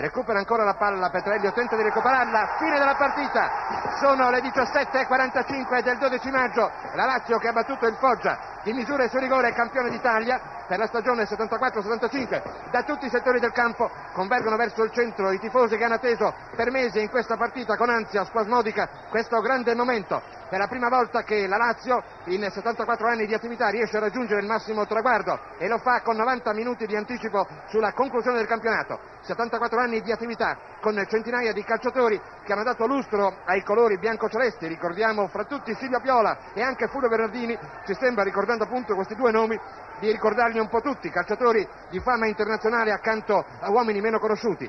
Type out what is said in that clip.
recupera ancora la palla Petrelli tenta di recuperarla fine della partita. Sono le 17.45 del 12 maggio. La Lazio che ha battuto il Foggia di misure su rigore campione d'Italia per la stagione 74-75 da tutti i settori del campo convergono verso il centro i tifosi che hanno atteso per mesi in questa partita con ansia spasmodica questo grande momento. Per la prima volta che la Lazio in 74 anni di attività riesce a raggiungere il massimo traguardo e lo fa con 90 minuti di anticipo sulla conclusione del campionato. 74 anni di attività con centinaia di calciatori che hanno dato lustro ai colori bianco-celesti. Ricordiamo fra tutti Silvio Piola e anche Fulvio Bernardini. Ci sembra ricordando appunto questi due nomi di ricordarli un po' tutti calciatori di fama internazionale accanto a uomini meno conosciuti